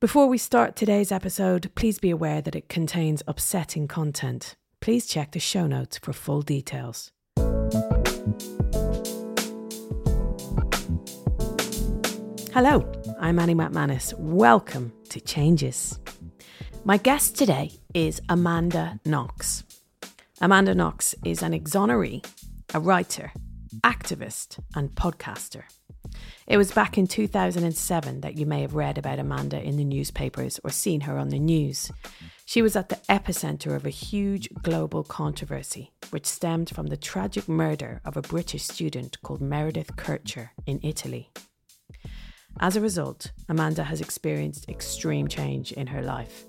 Before we start today's episode, please be aware that it contains upsetting content. Please check the show notes for full details. Hello, I'm Annie Macmanus. Welcome to Changes. My guest today is Amanda Knox. Amanda Knox is an exoneree, a writer, activist, and podcaster. It was back in 2007 that you may have read about Amanda in the newspapers or seen her on the news. She was at the epicenter of a huge global controversy, which stemmed from the tragic murder of a British student called Meredith Kercher in Italy. As a result, Amanda has experienced extreme change in her life.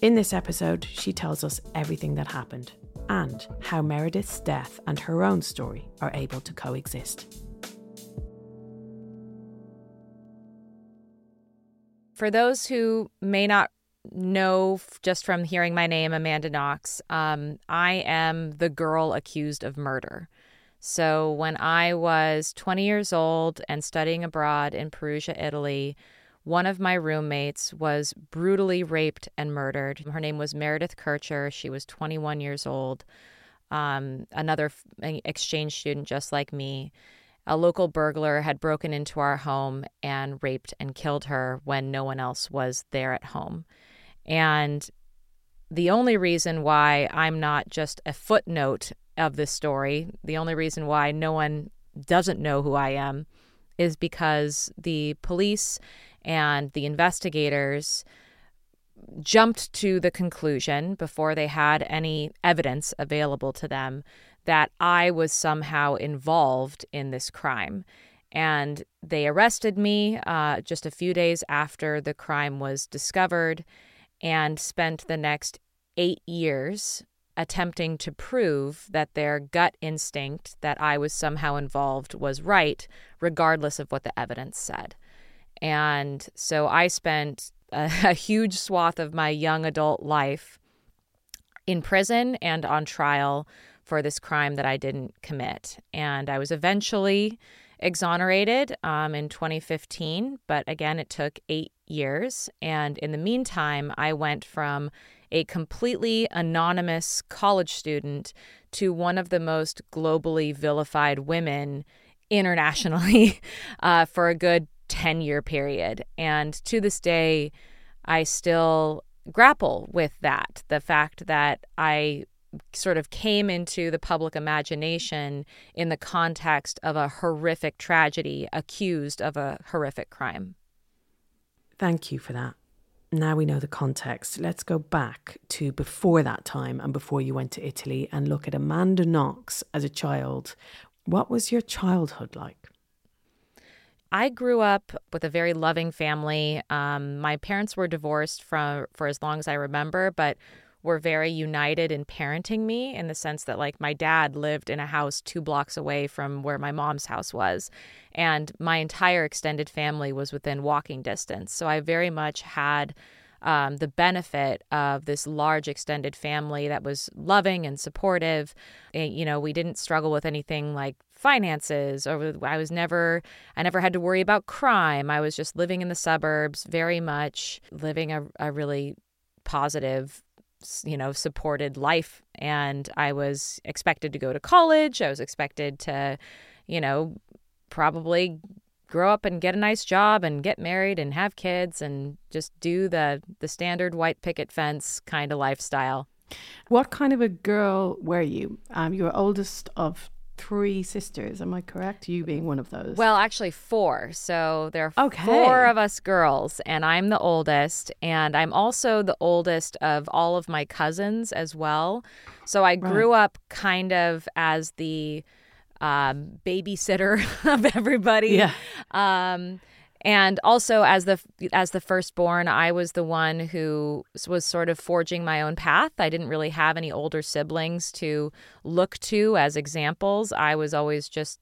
In this episode, she tells us everything that happened and how Meredith's death and her own story are able to coexist. For those who may not know just from hearing my name, Amanda Knox, um, I am the girl accused of murder. So when I was 20 years old and studying abroad in Perugia, Italy, one of my roommates was brutally raped and murdered. Her name was Meredith Kercher. She was 21 years old, um, another exchange student just like me. A local burglar had broken into our home and raped and killed her when no one else was there at home. And the only reason why I'm not just a footnote of this story, the only reason why no one doesn't know who I am, is because the police and the investigators jumped to the conclusion before they had any evidence available to them that I was somehow involved in this crime. And they arrested me uh, just a few days after the crime was discovered and spent the next eight years attempting to prove that their gut instinct that I was somehow involved was right, regardless of what the evidence said. And so I spent a, a huge swath of my young adult life in prison and on trial for this crime that I didn't commit. And I was eventually exonerated um, in 2015, but again, it took eight years. And in the meantime, I went from a completely anonymous college student to one of the most globally vilified women internationally uh, for a good 10 year period. And to this day, I still grapple with that the fact that I sort of came into the public imagination in the context of a horrific tragedy accused of a horrific crime. Thank you for that. Now we know the context. Let's go back to before that time and before you went to Italy and look at Amanda Knox as a child. What was your childhood like? I grew up with a very loving family. Um, my parents were divorced for for as long as I remember, but were very united in parenting me in the sense that like my dad lived in a house two blocks away from where my mom's house was and my entire extended family was within walking distance. So i very much had um, the benefit of this large extended family that was loving and supportive. And, you know we didn't struggle with anything like finances or i was never i never had to worry about crime. I was just living in the suburbs very much living a, a really positive you know, supported life. And I was expected to go to college. I was expected to, you know, probably grow up and get a nice job and get married and have kids and just do the the standard white picket fence kind of lifestyle. What kind of a girl were you? Um, you were oldest of three sisters. Am I correct? You being one of those? Well, actually, four. So there are okay. four of us girls, and I'm the oldest. And I'm also the oldest of all of my cousins as well. So I grew right. up kind of as the um, babysitter of everybody. Yeah. Um, and also as the as the firstborn i was the one who was sort of forging my own path. I didn't really have any older siblings to look to as examples. I was always just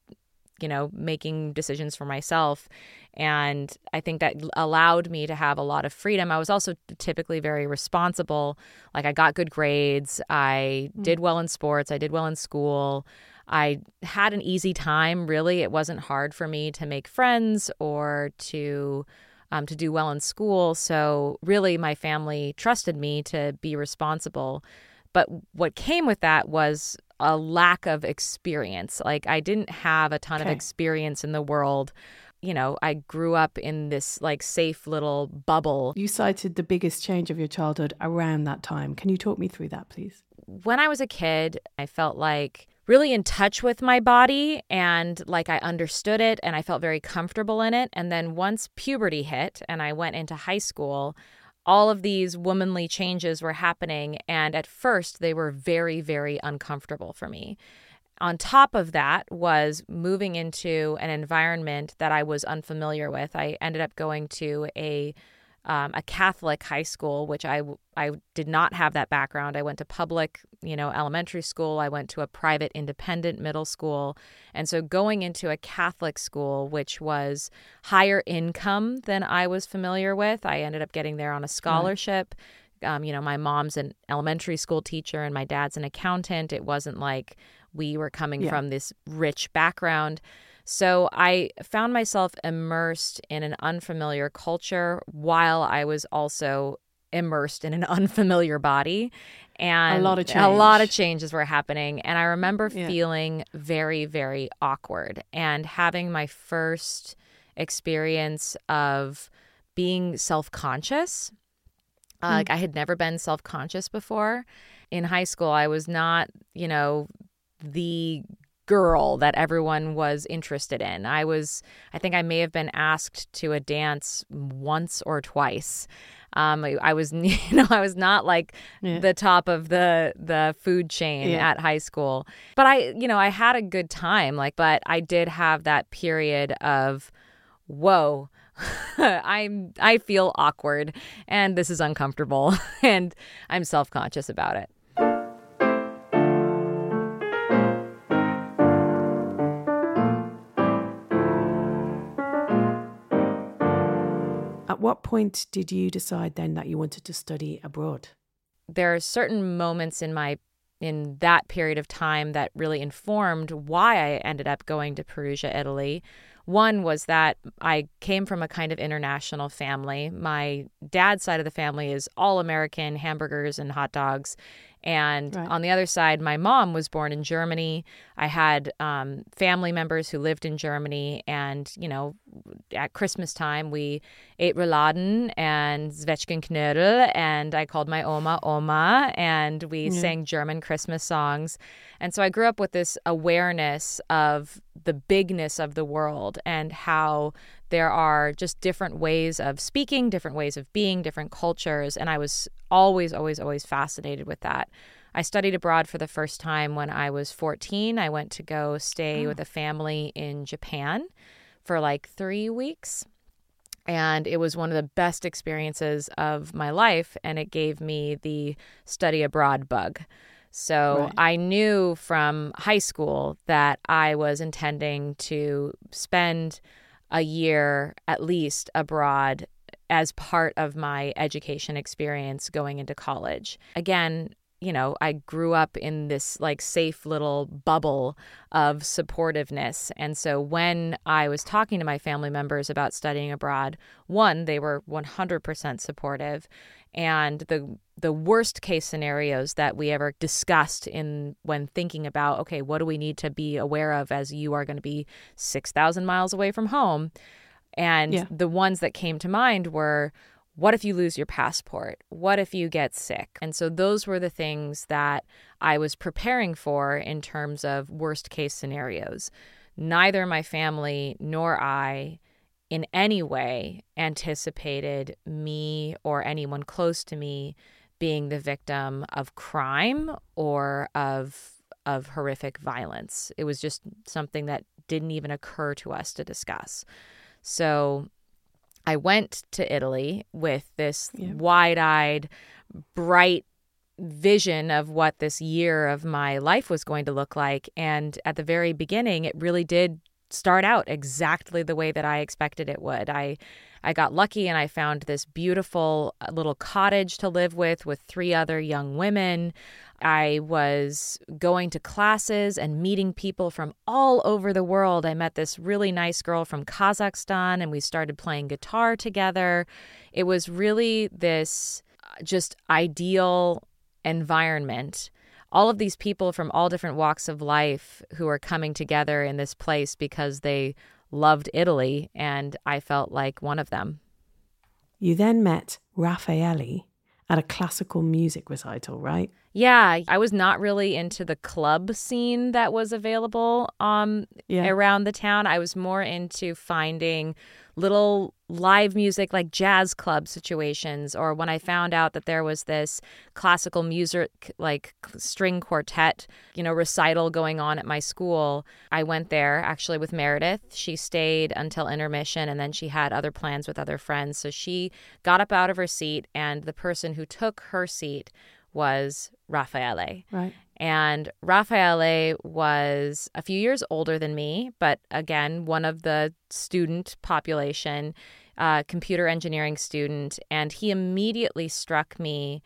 you know making decisions for myself. And i think that allowed me to have a lot of freedom. I was also typically very responsible. Like i got good grades. I mm. did well in sports. I did well in school I had an easy time, really. It wasn't hard for me to make friends or to um, to do well in school. So, really, my family trusted me to be responsible. But what came with that was a lack of experience. Like, I didn't have a ton okay. of experience in the world. You know, I grew up in this like safe little bubble. You cited the biggest change of your childhood around that time. Can you talk me through that, please? When I was a kid, I felt like really in touch with my body and like I understood it and I felt very comfortable in it. And then once puberty hit and I went into high school, all of these womanly changes were happening. And at first, they were very, very uncomfortable for me. On top of that, was moving into an environment that I was unfamiliar with. I ended up going to a um, a Catholic high school, which I I did not have that background. I went to public, you know, elementary school. I went to a private independent middle school, and so going into a Catholic school, which was higher income than I was familiar with, I ended up getting there on a scholarship. Right. Um, you know, my mom's an elementary school teacher and my dad's an accountant. It wasn't like we were coming yeah. from this rich background. So I found myself immersed in an unfamiliar culture while I was also immersed in an unfamiliar body and a lot of change. a lot of changes were happening and i remember yeah. feeling very very awkward and having my first experience of being self-conscious uh, mm. like i had never been self-conscious before in high school i was not you know the girl that everyone was interested in. I was, I think I may have been asked to a dance once or twice. Um, I was, you know, I was not like yeah. the top of the the food chain yeah. at high school, but I, you know, I had a good time. Like, but I did have that period of, whoa. I'm I feel awkward and this is uncomfortable and I'm self-conscious about it. What point did you decide then that you wanted to study abroad? There are certain moments in my in that period of time that really informed why I ended up going to Perugia, Italy. One was that I came from a kind of international family. My dad's side of the family is all American hamburgers and hot dogs. And right. on the other side, my mom was born in Germany. I had um, family members who lived in Germany. And, you know, at Christmas time, we ate Rouladen and Zwetschgenknödel. And I called my Oma Oma. And we sang German Christmas songs. And so I grew up with this awareness of the bigness of the world and how there are just different ways of speaking, different ways of being, different cultures. And I was always, always, always fascinated with that. I studied abroad for the first time when I was 14. I went to go stay oh. with a family in Japan for like three weeks. And it was one of the best experiences of my life. And it gave me the study abroad bug. So right. I knew from high school that I was intending to spend a year at least abroad as part of my education experience going into college. Again, you know, I grew up in this like safe little bubble of supportiveness. And so when I was talking to my family members about studying abroad, one, they were 100% supportive. And the the worst case scenarios that we ever discussed in when thinking about okay what do we need to be aware of as you are going to be 6000 miles away from home? And yeah. the ones that came to mind were what if you lose your passport? What if you get sick? And so those were the things that i was preparing for in terms of worst case scenarios. Neither my family nor i in any way anticipated me or anyone close to me being the victim of crime or of of horrific violence. It was just something that didn't even occur to us to discuss. So I went to Italy with this yeah. wide-eyed, bright vision of what this year of my life was going to look like and at the very beginning it really did start out exactly the way that I expected it would. I I got lucky and I found this beautiful uh, little cottage to live with with three other young women. I was going to classes and meeting people from all over the world. I met this really nice girl from Kazakhstan and we started playing guitar together. It was really this uh, just ideal environment. All of these people from all different walks of life who are coming together in this place because they loved Italy, and I felt like one of them. You then met Raffaele at a classical music recital, right? Yeah, I was not really into the club scene that was available um yeah. around the town. I was more into finding little live music like jazz club situations or when I found out that there was this classical music like string quartet, you know, recital going on at my school, I went there actually with Meredith. She stayed until intermission and then she had other plans with other friends. So she got up out of her seat and the person who took her seat was Raffaele. Right. And Raffaele was a few years older than me, but again, one of the student population, uh, computer engineering student. And he immediately struck me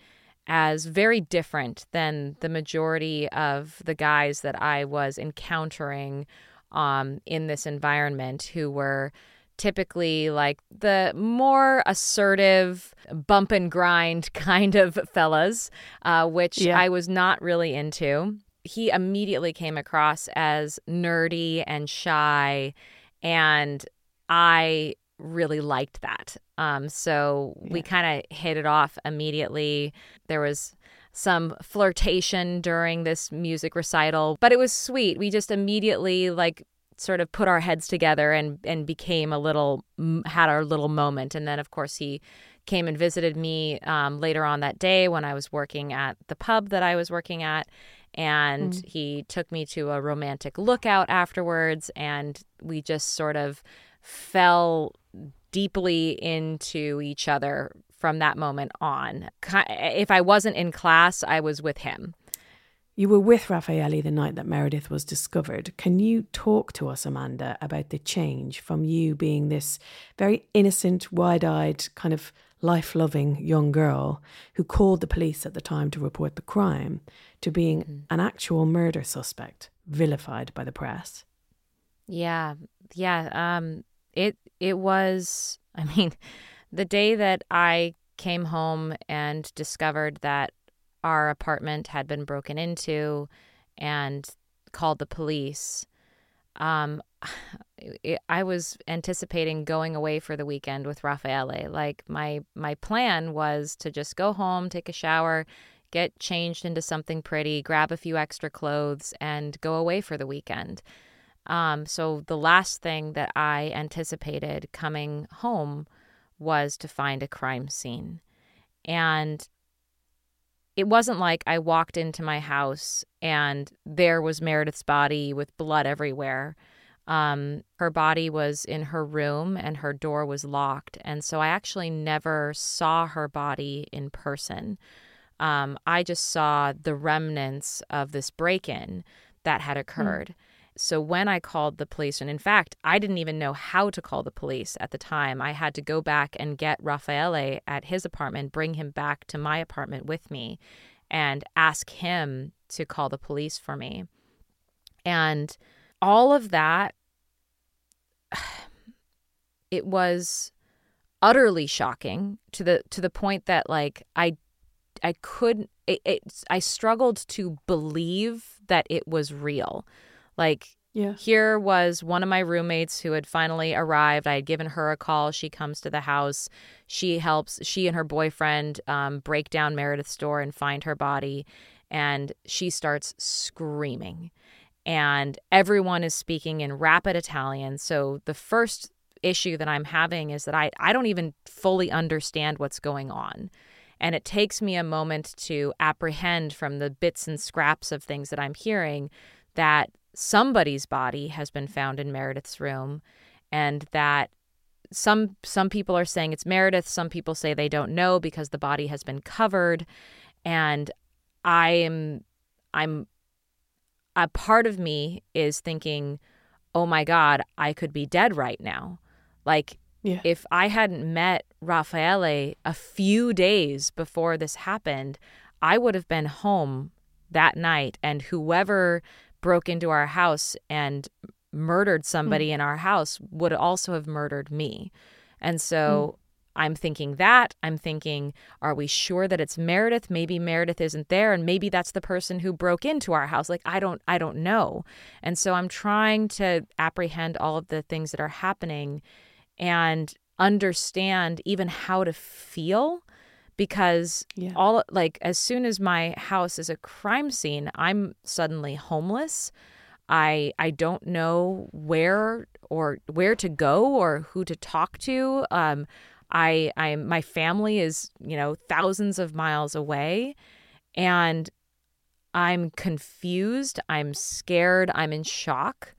as very different than the majority of the guys that I was encountering um, in this environment who were typically like the more assertive bump and grind kind of fellas, uh, which yeah. I was not really into. He immediately came across as nerdy and shy, and I really liked that. Um, so yeah. we kind of hit it off immediately. There was some flirtation during this music recital, but it was sweet. We just immediately like sort of put our heads together and and became a little had our little moment. And then of course he came and visited me um, later on that day when I was working at the pub that I was working at. And mm. he took me to a romantic lookout afterwards. And we just sort of fell deeply into each other from that moment on. If I wasn't in class I was with him you were with Raffaele the night that Meredith was discovered. Can you talk to us, Amanda, about the change from you being this very innocent, wide eyed, kind of life loving young girl who called the police at the time to report the crime to being mm. an actual murder suspect, vilified by the press? Yeah. Yeah. Um, it, it was, I mean, the day that I came home and discovered that our apartment had been broken into and called the police. Um, I was anticipating going away for the weekend with Raffaele. Like my my plan was to just go home, take a shower, get changed into something pretty, grab a few extra clothes, and go away for the weekend. Um, so the last thing that I anticipated coming home was to find a crime scene. And it wasn't like I walked into my house and there was Meredith's body with blood everywhere. Um, her body was in her room and her door was locked. And so I actually never saw her body in person. Um, I just saw the remnants of this break in that had hmm. occurred. Mm. So when I called the police, and in fact, I didn't even know how to call the police at the time. I had to go back and get Raffaele at his apartment, bring him back to my apartment with me, and ask him to call the police for me. And all of that, it was utterly shocking to the to the point that like I I couldn't it, it I struggled to believe that it was real. Like, yeah. here was one of my roommates who had finally arrived. I had given her a call. She comes to the house. She helps, she and her boyfriend um, break down Meredith's door and find her body. And she starts screaming. And everyone is speaking in rapid Italian. So the first issue that I'm having is that I, I don't even fully understand what's going on. And it takes me a moment to apprehend from the bits and scraps of things that I'm hearing that somebody's body has been found in Meredith's room and that some some people are saying it's Meredith, some people say they don't know because the body has been covered and I am I'm a part of me is thinking, "Oh my god, I could be dead right now." Like Yeah. if I hadn't met Raffaele a few days before this happened, I would have been home that night, and whoever broke into our house and murdered somebody mm. in our house would also have murdered me. And so mm. I'm thinking that. I'm thinking, are we sure that it's Meredith? Maybe Meredith isn't there and maybe that's the person who broke into our house. Like I don't I don't know. And so I'm trying to apprehend all of the things that are happening and understand even how to feel because Yeah. all like as soon as my house is a crime scene, I'm suddenly homeless. I I don't know where or where to go or who to talk to. Um, I I my family is you know thousands of miles away, and I'm confused. I'm scared. I'm in shock.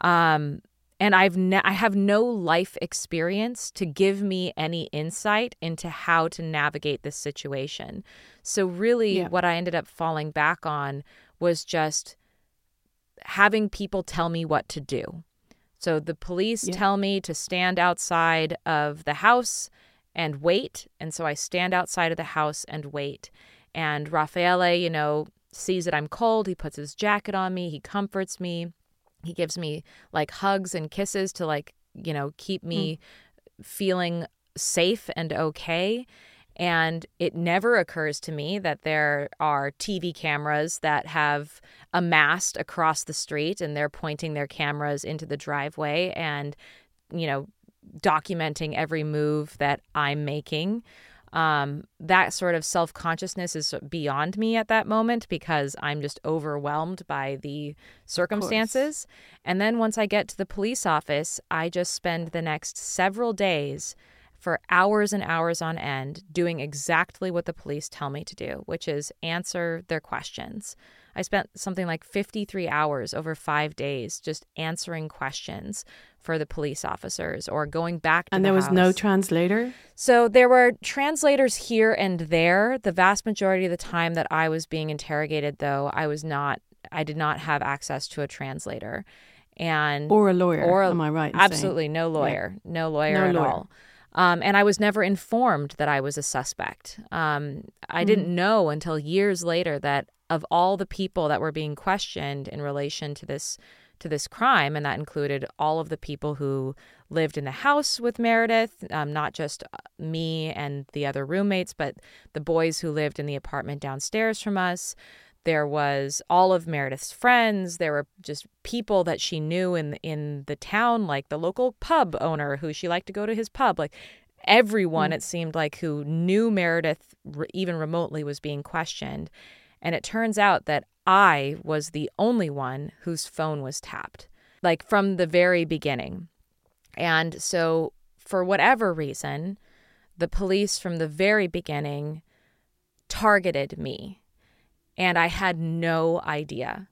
Um, and I've ne- I have no life experience to give me any insight into how to navigate this situation. So really, Yeah. what I ended up falling back on was just having people tell me what to do. So the police Yeah. tell me to stand outside of the house and wait. And so I stand outside of the house and wait. And Raffaele, you know, sees that I'm cold. He puts his jacket on me. He comforts me. He gives me like hugs and kisses to like, you know, keep hmm. me feeling safe and okay. And it never occurs to me that there are TV cameras that have amassed across the street and they're pointing their cameras into the driveway and, you know, documenting every move that I'm making. Um, that sort of self consciousness is beyond me at that moment because I'm just overwhelmed by the circumstances. And then once I get to the police office, I just spend the next several days for hours and hours on end doing exactly what the police tell me to do, which is answer their questions. I spent something like 53 hours over five days just answering questions for the police officers or going back to the And the there was no translator? So there were translators here and there. The vast majority of the time that I was being interrogated, though, I was not, I did not have access to a translator. And Or a lawyer? Or a- am I right? in saying? absolutely no lawyer, no lawyer No at lawyer. all. Um, and I was never informed that I was a suspect. Um, I Hmm. didn't know until years later that of all the people that were being questioned in relation to this to this crime, and that included all of the people who lived in the house with Meredith, um, not just uh, me and the other roommates, but the boys who lived in the apartment downstairs from us. There was all of Meredith's friends. There were just people that she knew in in the town, like the local pub owner who she liked to go to his pub. Like everyone, it seemed like who knew Meredith re- even remotely was being questioned. And it turns out that I was the only one whose phone was tapped, like from the very beginning. And so, for whatever reason, the police from the very beginning targeted me. And I had no idea.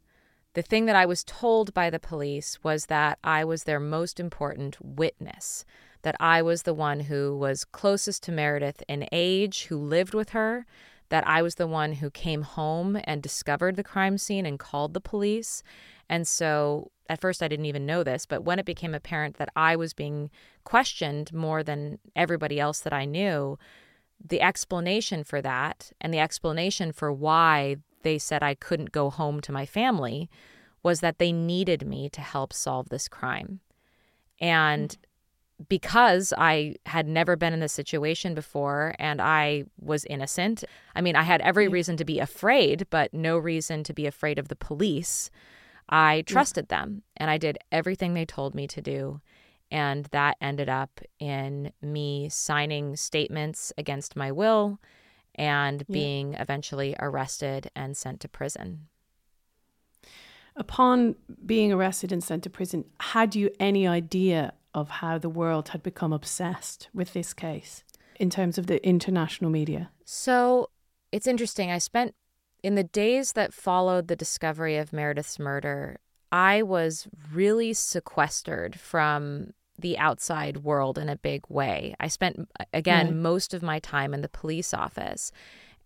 The thing that I was told by the police was that I was their most important witness, that I was the one who was closest to Meredith in age, who lived with her, that I was the one who came home and discovered the crime scene and called the police. And so at first I didn't even know this, but when it became apparent that I was being questioned more than everybody else that I knew, the explanation for that and the explanation for why they said I couldn't go home to my family was that they needed me to help solve this crime. And mm-hmm. Because I had never been in this situation before and I was innocent, I mean, I had every reason to be afraid, but no reason to be afraid of the police. I trusted them and I did everything they told me to do. And that ended up in me signing statements against my will and being eventually arrested and sent to prison. Upon being arrested and sent to prison, had you any idea of how the world had become obsessed with this case in terms of the international media? So it's interesting. I spent in the days that followed the discovery of Meredith's murder, I was really sequestered from the outside world in a big way. I spent, again, Right. most of my time in the police office.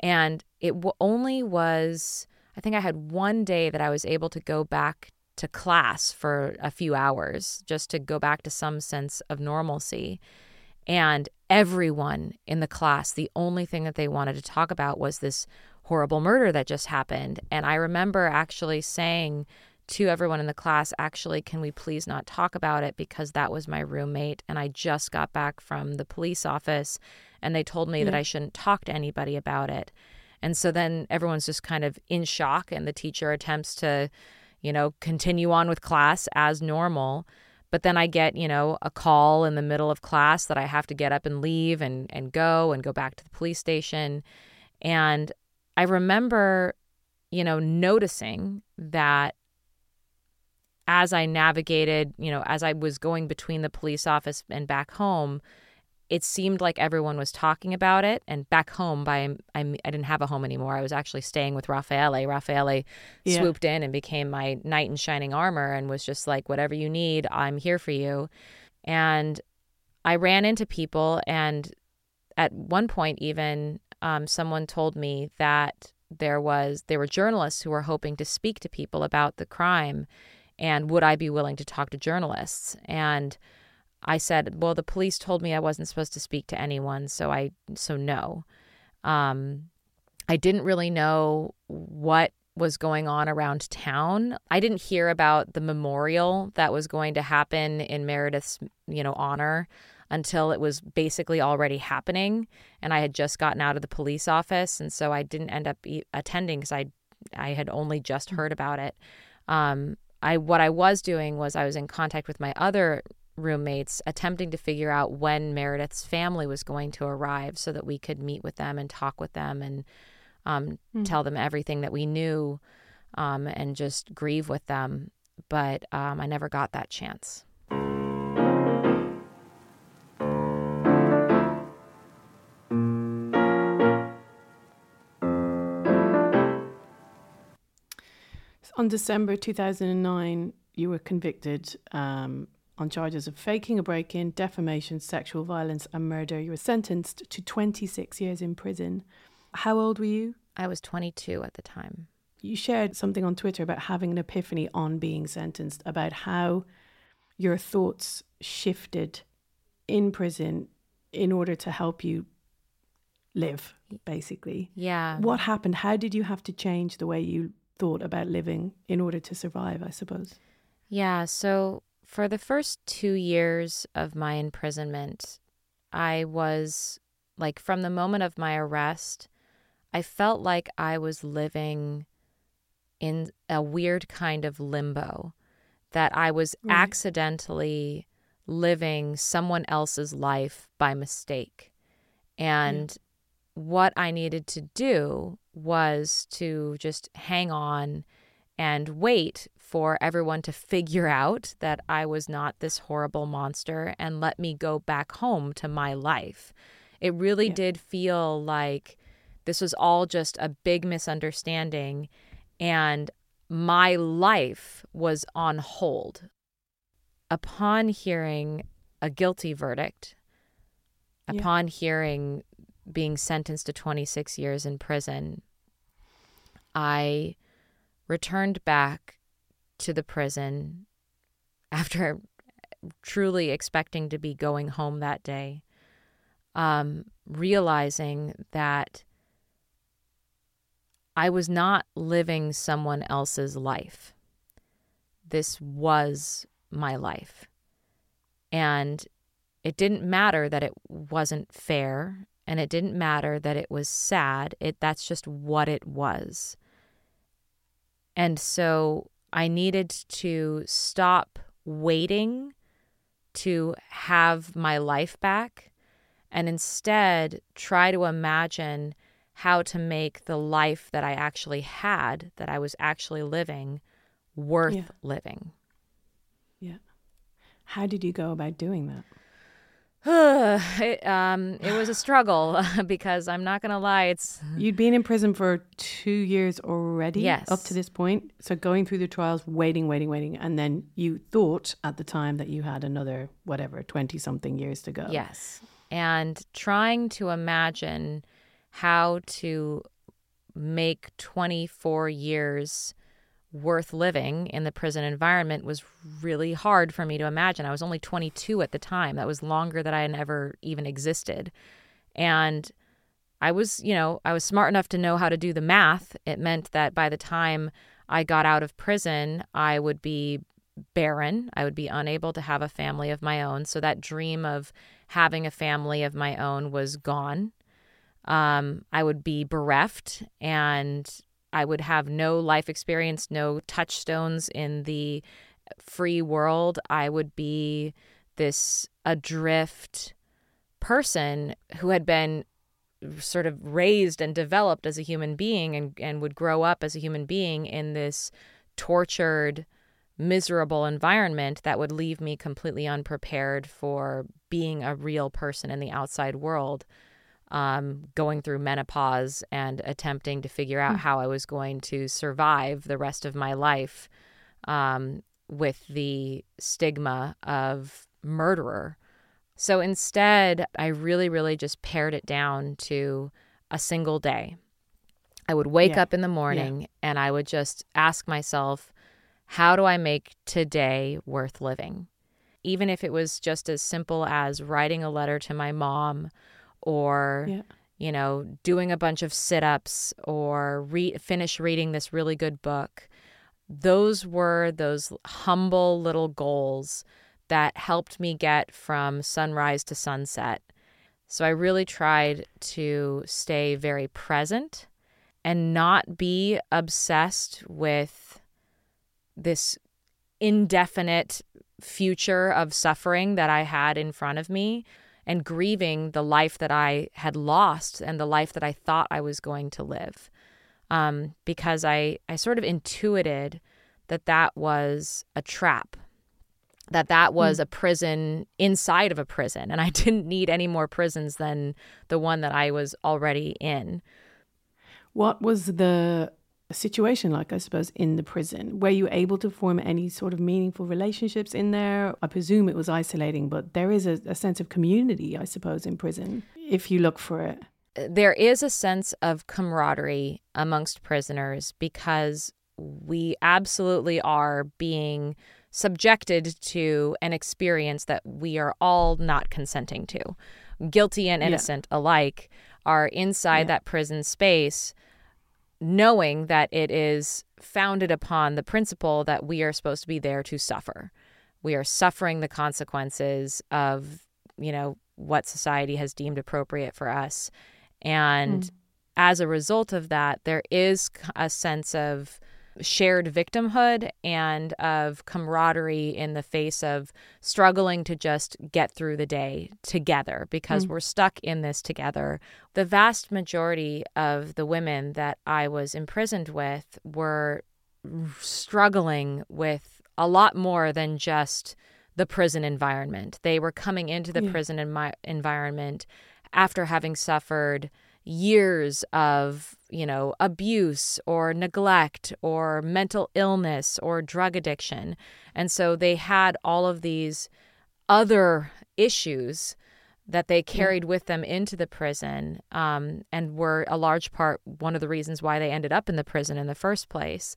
And it w- only was, I think I had one day that I was able to go back to class for a few hours just to go back to some sense of normalcy. And everyone in the class, the only thing that they wanted to talk about was this horrible murder that just happened. And I remember actually saying to everyone in the class, actually, can we please not talk about it because that was my roommate and I just got back from the police office and they told me yeah. that I shouldn't talk to anybody about it. And so then everyone's just kind of in shock and the teacher attempts to, you know, continue on with class as normal. But then I get, you know, a call in the middle of class that I have to get up and leave and, and go and go back to the police station. And I remember, you know, noticing that as I navigated, you know, as I was going between the police office and back home, it seemed like everyone was talking about it. And back home, by I, I didn't have a home anymore. I was actually staying with Raffaele. Raffaele yeah. swooped in and became my knight in shining armor and was just like, whatever you need, I'm here for you. And I ran into people, and at one point, even um, someone told me that there was there were journalists who were hoping to speak to people about the crime and would I be willing to talk to journalists? And I said, well, the police told me I wasn't supposed to speak to anyone, so I so no. Um, I didn't really know what was going on around town. I didn't hear about the memorial that was going to happen in Meredith's, you know, honor until it was basically already happening and I had just gotten out of the police office and so I didn't end up attending cuz I I had only just heard about it. Um, I what I was doing was I was in contact with my other roommates attempting to figure out when Meredith's family was going to arrive so that we could meet with them and talk with them and um, mm. tell them everything that we knew um, and just grieve with them. But um, I never got that chance. On December 2009, you were convicted um, on charges of faking a break in, defamation, sexual violence, and murder. You were sentenced to 26 years in prison. How old were you? I was 22 at the time. You shared something on Twitter about having an epiphany on being sentenced, about how your thoughts shifted in prison in order to help you live, basically. Yeah. What happened? How did you have to change the way you thought about living in order to survive, I suppose. Yeah. So for the first two years of my imprisonment, I was like, from the moment of my arrest, I felt like I was living in a weird kind of limbo, that I was right. accidentally living someone else's life by mistake. And yeah. what I needed to do was to just hang on and wait for everyone to figure out that I was not this horrible monster and let me go back home to my life. It really yeah. did feel like this was all just a big misunderstanding and my life was on hold. Upon hearing a guilty verdict, yeah. upon hearing being sentenced to 26 years in prison, I returned back to the prison after truly expecting to be going home that day, um, realizing that I was not living someone else's life. This was my life. And it didn't matter that it wasn't fair and it didn't matter that it was sad it that's just what it was and so i needed to stop waiting to have my life back and instead try to imagine how to make the life that i actually had that i was actually living worth yeah. living. Yeah. How did you go about doing that it, um, it was a struggle because I'm not gonna lie, it's you'd been in prison for two years already. Yes, up to this point. So going through the trials, waiting, waiting, waiting, and then you thought at the time that you had another whatever twenty something years to go. Yes, and trying to imagine how to make 24 years worth living in the prison environment was really hard for me to imagine. I was only 22 at the time. That was longer than I had ever even existed. And I was, you know, I was smart enough to know how to do the math. It meant that by the time I got out of prison, I would be barren. I would be unable to have a family of my own. So that dream of having a family of my own was gone. Um, I would be bereft and I would have no life experience, no touchstones in the free world. I would be this adrift person who had been sort of raised and developed as a human being and, and would grow up as a human being in this tortured, miserable environment that would leave me completely unprepared for being a real person in the outside world, um, going through menopause and attempting to figure out mm. how I was going to survive the rest of my life um, with the stigma of murderer so instead, I really, really just pared it down to a single day. I would wake yeah. up in the morning yeah. and I would just ask myself, how do I make today worth living? Even if it was just as simple as writing a letter to my mom or, yeah. you know, doing a bunch of sit ups or re- finish reading this really good book. Those were those humble little goals that helped me get from sunrise to sunset. So I really tried to stay very present and not be obsessed with this indefinite future of suffering that I had in front of me and grieving the life that I had lost and the life that I thought I was going to live. Um, because I, I sort of intuited that that was a trap that that was mm. a prison inside of a prison and i didn't need any more prisons than the one that i was already in what was the situation like i suppose in the prison were you able to form any sort of meaningful relationships in there i presume it was isolating but there is a, a sense of community i suppose in prison if you look for it there is a sense of camaraderie amongst prisoners because we absolutely are being subjected to an experience that we are all not consenting to. Guilty and innocent yeah. alike are inside yeah. that prison space, knowing that it is founded upon the principle that we are supposed to be there to suffer. We are suffering the consequences of, you know, what society has deemed appropriate for us. And mm. as a result of that, there is a sense of shared victimhood and of camaraderie in the face of struggling to just get through the day together because mm. we're stuck in this together. The vast majority of the women that I was imprisoned with were struggling with a lot more than just the prison environment. They were coming into the yeah. prison environment after having suffered years of, you know, abuse or neglect or mental illness or drug addiction. And so they had all of these other issues that they carried with them into the prison um, and were a large part one of the reasons why they ended up in the prison in the first place.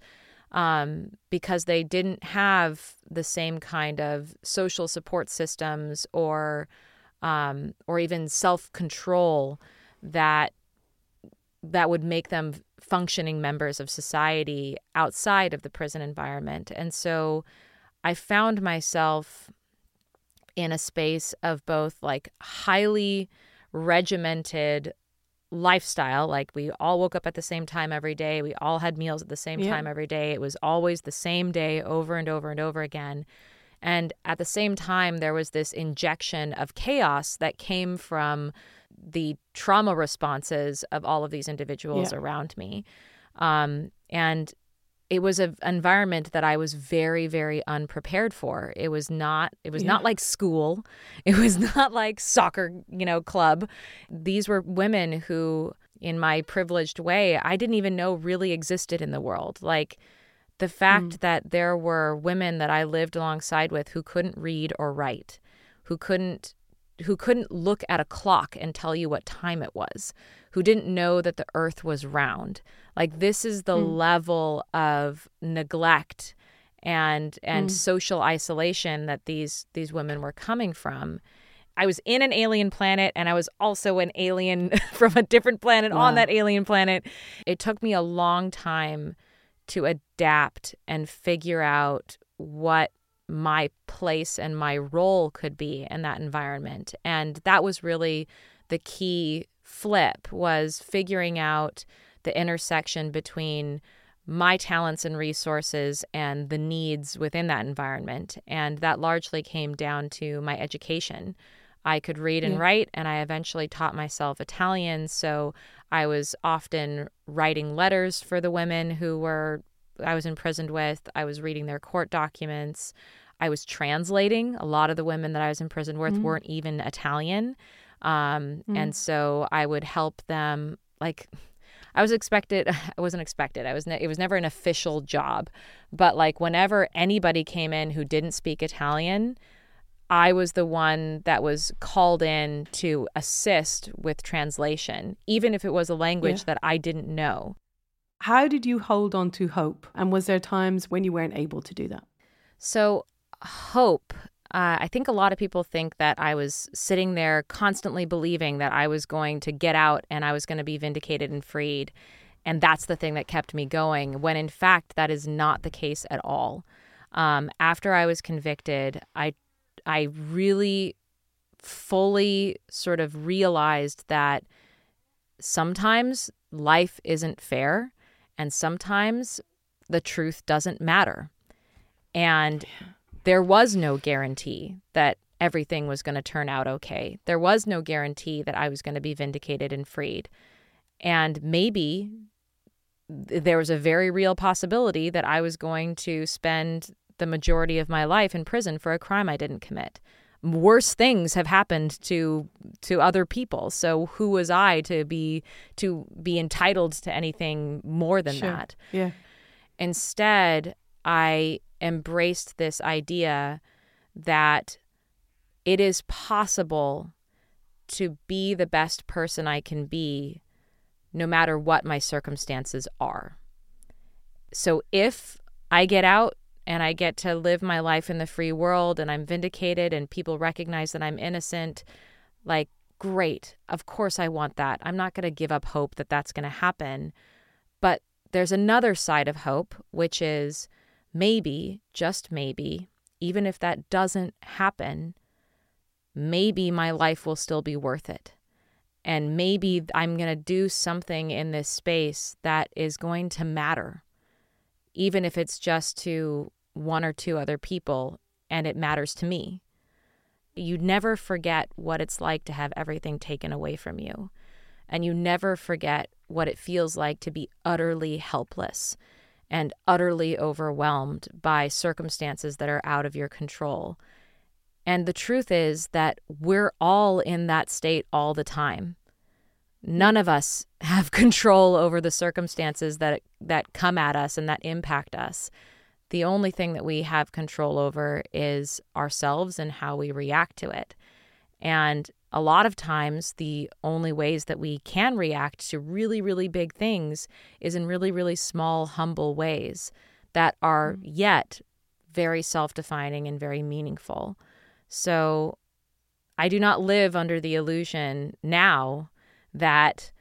Um, because they didn't have the same kind of social support systems or um, or even self control that that would make them functioning members of society outside of the prison environment. And so I found myself in a space of both like highly regimented lifestyle like we all woke up at the same time every day we all had meals at the same yeah. time every day it was always the same day over and over and over again and at the same time there was this injection of chaos that came from the trauma responses of all of these individuals yeah. around me. Um, and it was an environment that I was very, very unprepared for. It was not. It was yeah. not like school. It was not like soccer, you know, club. These were women who, in my privileged way, I didn't even know really existed in the world. Like the fact mm. that there were women that I lived alongside with who couldn't read or write, who couldn't who couldn't look at a clock and tell you what time it was, who didn't know that the earth was round. Like this is the mm. level of neglect and and mm. social isolation that these these women were coming from. I was in an alien planet and I was also an alien from a different planet wow. on that alien planet. It took me a long time to adapt and figure out what my place and my role could be in that environment. And that was really the key flip was figuring out the intersection between my talents and resources and the needs within that environment. And that largely came down to my education. I could read and yeah. write, and I eventually taught myself Italian. So I was often writing letters for the women who were I was imprisoned with. I was reading their court documents. I was translating. A lot of the women that I was imprisoned with mm-hmm. weren't even Italian. Um, mm-hmm. And so I would help them. Like, I was expected, I wasn't expected. I was, ne- it was never an official job. But like, whenever anybody came in who didn't speak Italian, I was the one that was called in to assist with translation, even if it was a language yeah. that I didn't know. How did you hold on to hope? And was there times when you weren't able to do that? So, hope. Uh, I think a lot of people think that I was sitting there constantly believing that I was going to get out and I was going to be vindicated and freed. And that's the thing that kept me going, when in fact, that is not the case at all. Um, after I was convicted, I, I really fully sort of realized that sometimes life isn't fair and sometimes the truth doesn't matter. And there was no guarantee that everything was going to turn out okay. There was no guarantee that I was going to be vindicated and freed. And maybe there was a very real possibility that I was going to spend the majority of my life in prison for a crime I didn't commit. Worse things have happened to to other people. So who was I to be to be entitled to anything more than sure. that? Yeah. Instead, I embraced this idea that it is possible to be the best person I can be no matter what my circumstances are. So if I get out and I get to live my life in the free world and I'm vindicated and people recognize that I'm innocent, like, great. Of course, I want that. I'm not going to give up hope that that's going to happen. But there's another side of hope, which is maybe, just maybe, even if that doesn't happen, maybe my life will still be worth it. And maybe I'm going to do something in this space that is going to matter, even if it's just to one or two other people and it matters to me. You never forget what it's like to have everything taken away from you. And you never forget what it feels like to be utterly helpless and utterly overwhelmed by circumstances that are out of your control. And the truth is that we're all in that state all the time. None of us have control over the circumstances that that come at us and that impact us. The only thing that we have control over is ourselves and how we react to it. And a lot of times, the only ways that we can react to really, really big things is in really, really small, humble ways that are mm. yet very self defining and very meaningful. So I do not live under the illusion now that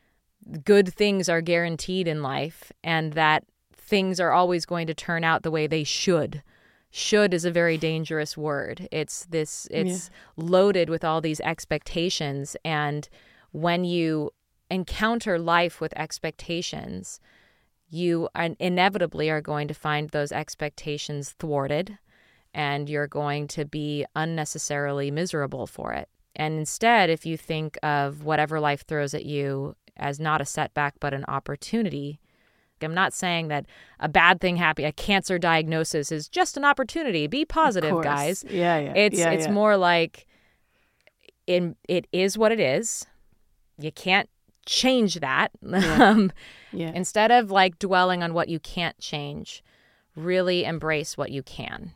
good things are guaranteed in life and that things are always going to turn out the way they should should is a very dangerous word. It's this it's yeah. loaded with all these expectations and when you encounter life with expectations, you are inevitably are going to find those expectations thwarted and you're going to be unnecessarily miserable for it. And instead, if you think of whatever life throws at you as not a setback but an opportunity, I'm not saying that a bad thing happen, a cancer diagnosis is just an opportunity. Be positive, guys. Yeah, yeah. It's yeah, it's yeah. more like in it is what it is. You can't change that. Yeah. um, yeah. Instead of like dwelling on what you can't change, really embrace what you can.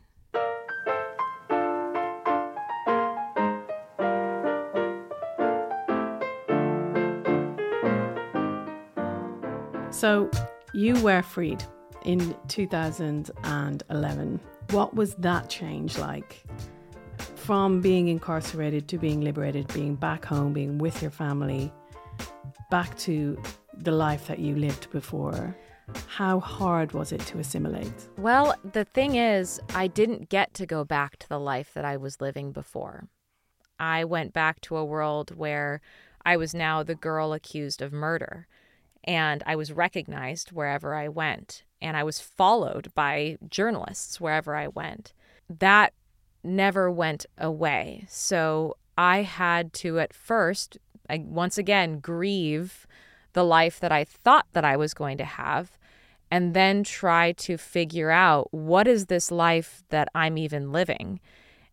So you were freed in 2011. What was that change like? From being incarcerated to being liberated, being back home, being with your family, back to the life that you lived before. How hard was it to assimilate? Well, the thing is, I didn't get to go back to the life that I was living before. I went back to a world where I was now the girl accused of murder. And I was recognized wherever I went. And I was followed by journalists wherever I went. That never went away. So I had to, at first, I, once again, grieve the life that I thought that I was going to have and then try to figure out what is this life that I'm even living.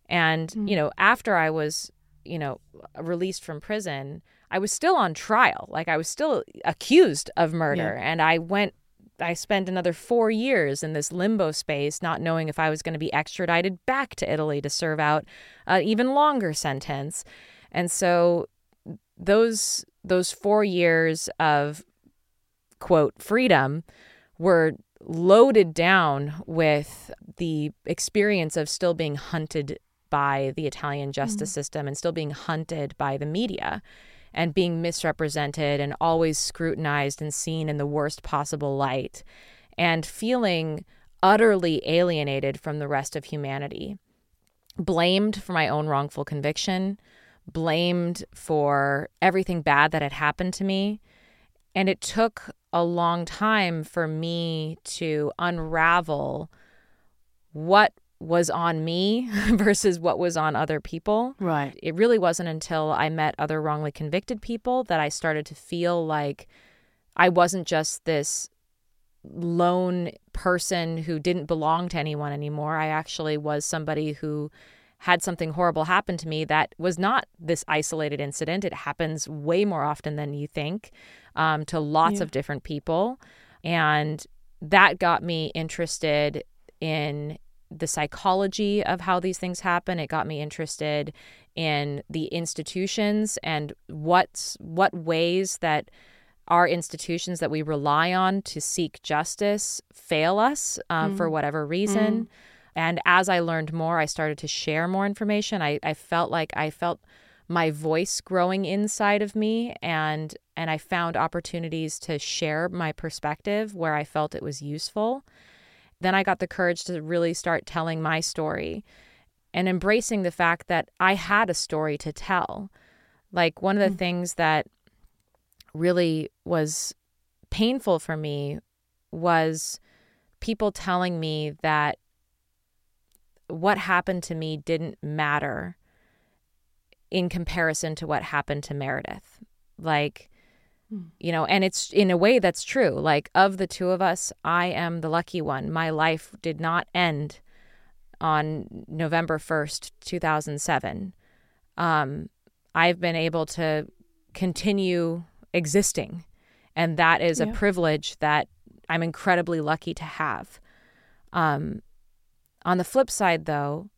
And, mm-hmm. you know, after I was, you know, released from prison, I was still on trial. Like I was still accused of murder. Yeah. And I went, I spent another four years in this limbo space, not knowing if I was going to be extradited back to Italy to serve out an even longer sentence. And so those those four years of quote freedom were loaded down with the experience of still being hunted by the Italian justice mm-hmm. system and still being hunted by the media and being misrepresented and always scrutinized and seen in the worst possible light and feeling utterly alienated from the rest of humanity, blamed for my own wrongful conviction, blamed for everything bad that had happened to me. And it took a long time for me to unravel what was on me versus what was on other people. Right. It really wasn't until I met other wrongly convicted people that I started to feel like I wasn't just this lone person who didn't belong to anyone anymore. I actually was somebody who had something horrible happen to me that was not this isolated incident. It happens way more often than you think um, to lots yeah. of different people. And that got me interested in the psychology of how these things happen. It got me interested in the institutions and what's what ways that our institutions that we rely on to seek justice fail us um, mm. for whatever reason. Mm. And as I learned more, I started to share more information. I, I felt like I felt my voice growing inside of me and and I found opportunities to share my perspective where I felt it was useful. Then I got the courage to really start telling my story and embracing the fact that I had a story to tell. Like one of the mm-hmm. things that really was painful for me was people telling me that what happened to me didn't matter in comparison to what happened to Meredith. Like, you know and it's in a way that's true. Like of the two of us i am the lucky one. My life did not end on november 1st 2007 um, i've been able to continue existing and that is yeah. a privilege that i'm incredibly lucky to have. Um, on the flip side though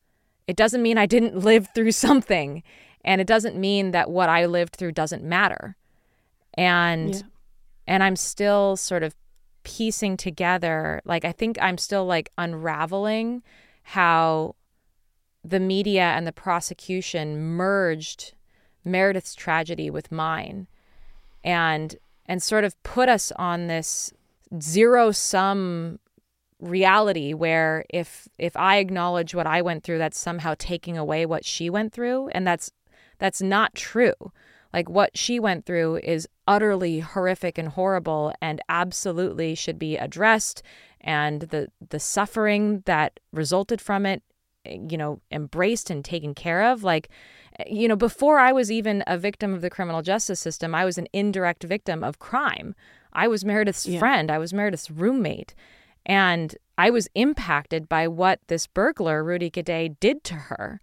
it doesn't mean i didn't live through something and it doesn't mean that what i lived through doesn't matter and yeah. and i'm still sort of piecing together like i think i'm still like unraveling how the media and the prosecution merged meredith's tragedy with mine and and sort of put us on this zero sum reality where if if i acknowledge what i went through that's somehow taking away what she went through and that's that's not true like what she went through is utterly horrific and horrible and absolutely should be addressed and the the suffering that resulted from it you know embraced and taken care of like you know before I was even a victim of the criminal justice system I was an indirect victim of crime. I was Meredith's yeah. friend, I was Meredith's roommate and I was impacted by what this burglar Rudy Guede did to her.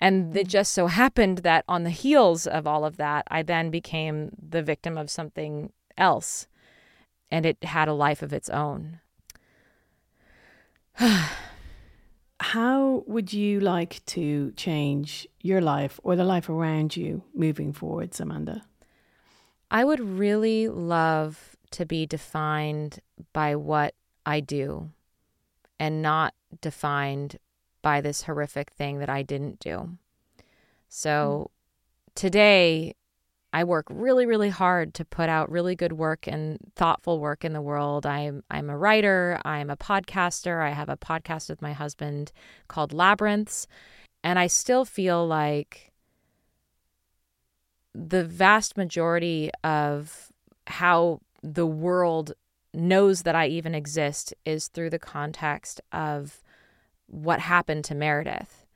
And it mm-hmm. just so happened that on the heels of all of that, I then became the victim of something else. And it had a life of its own. How would you like to change your life or the life around you moving forward, Amanda? I would really love to be defined by what I do and not defined by this horrific thing that I didn't do. So mm. today, I work really, really hard to put out really good work and thoughtful work in the world. I'm I'm a writer, I'm a podcaster. I have a podcast with my husband called Labyrinths, and I still feel like the vast majority of how the world knows that I even exist is through the context of what happened to Meredith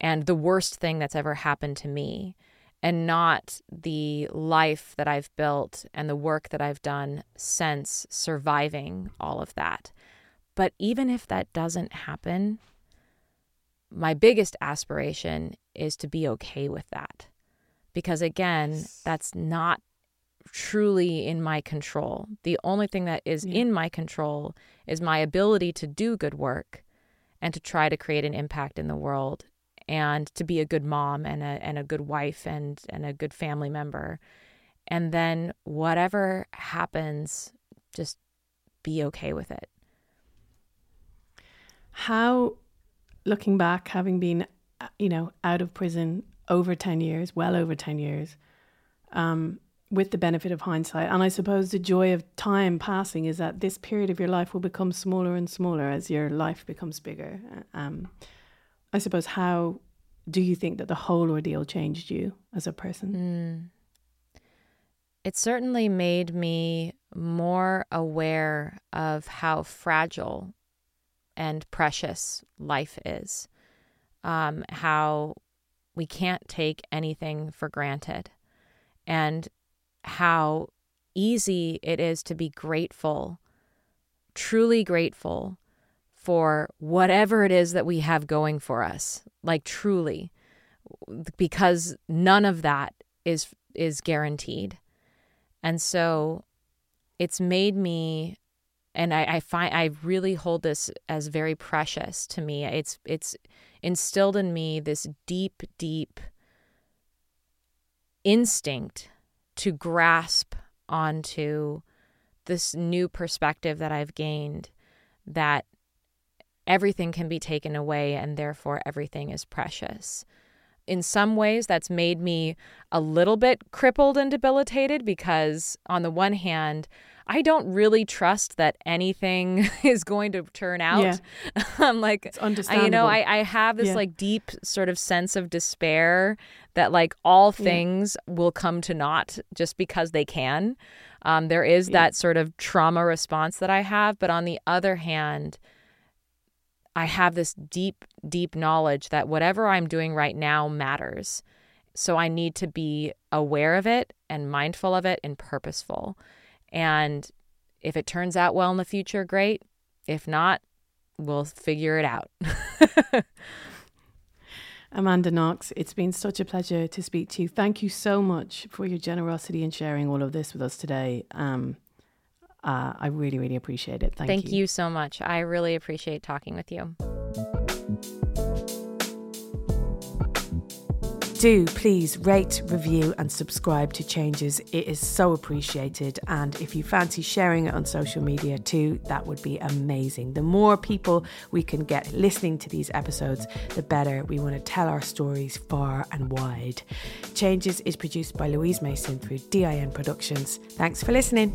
and the worst thing that's ever happened to me and not the life that I've built and the work that I've done since surviving all of that. But even if that doesn't happen, my biggest aspiration is to be okay with that. Because again, that's not truly in my control. The only thing that is yeah. in my control is my ability to do good work and to try to create an impact in the world and to be a good mom and a and a good wife and and a good family member. And then whatever happens, just be okay with it. How looking back having been you know out of prison over 10 years, well over 10 years, um, with the benefit of hindsight. And I suppose the joy of time passing is that this period of your life will become smaller and smaller as your life becomes bigger. Um, I suppose, how do you think that the whole ordeal changed you as a person? Mm. It certainly made me more aware of how fragile and precious life is, um, how we can't take anything for granted. And how easy it is to be grateful, truly grateful for whatever it is that we have going for us. Like truly, because none of that is is guaranteed. And so it's made me and I, I find I really hold this as very precious to me. It's it's instilled in me this deep, deep instinct to grasp onto this new perspective that I've gained that everything can be taken away and therefore everything is precious. In some ways, that's made me a little bit crippled and debilitated because, on the one hand, I don't really trust that anything is going to turn out. Yeah. I'm like, it's understandable. you know, I, I have this yeah. like deep sort of sense of despair that like all things yeah. will come to naught just because they can. Um, there is that sort of trauma response that I have. But on the other hand, I have this deep, deep knowledge that whatever I'm doing right now matters. So I need to be aware of it and mindful of it and purposeful. And if it turns out well in the future, great. If not, we'll figure it out. Amanda Knox, it's been such a pleasure to speak to you. Thank you so much for your generosity in sharing all of this with us today. Um, uh, I really, really appreciate it. Thank, Thank you. you so much. I really appreciate talking with you. Do please rate, review, and subscribe to Changes. It is so appreciated. And if you fancy sharing it on social media too, that would be amazing. The more people we can get listening to these episodes, the better. We want to tell our stories far and wide. Changes is produced by Louise Mason through DIN Productions. Thanks for listening.